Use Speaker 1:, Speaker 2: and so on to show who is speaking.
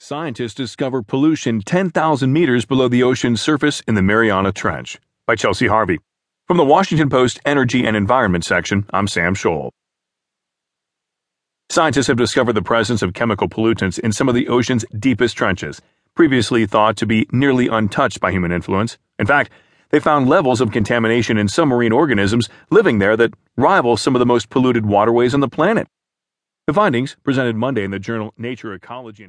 Speaker 1: Scientists discover pollution 10,000 meters below the ocean's surface in the Mariana Trench. By Chelsea Harvey. From the Washington Post Energy and Environment section, I'm Sam Scholl. Scientists have discovered the presence of chemical pollutants in some of the ocean's deepest trenches, previously thought to be nearly untouched by human influence. In fact, they found levels of contamination in some marine organisms living there that rival some of the most polluted waterways on the planet. The findings, presented Monday in the journal Nature Ecology and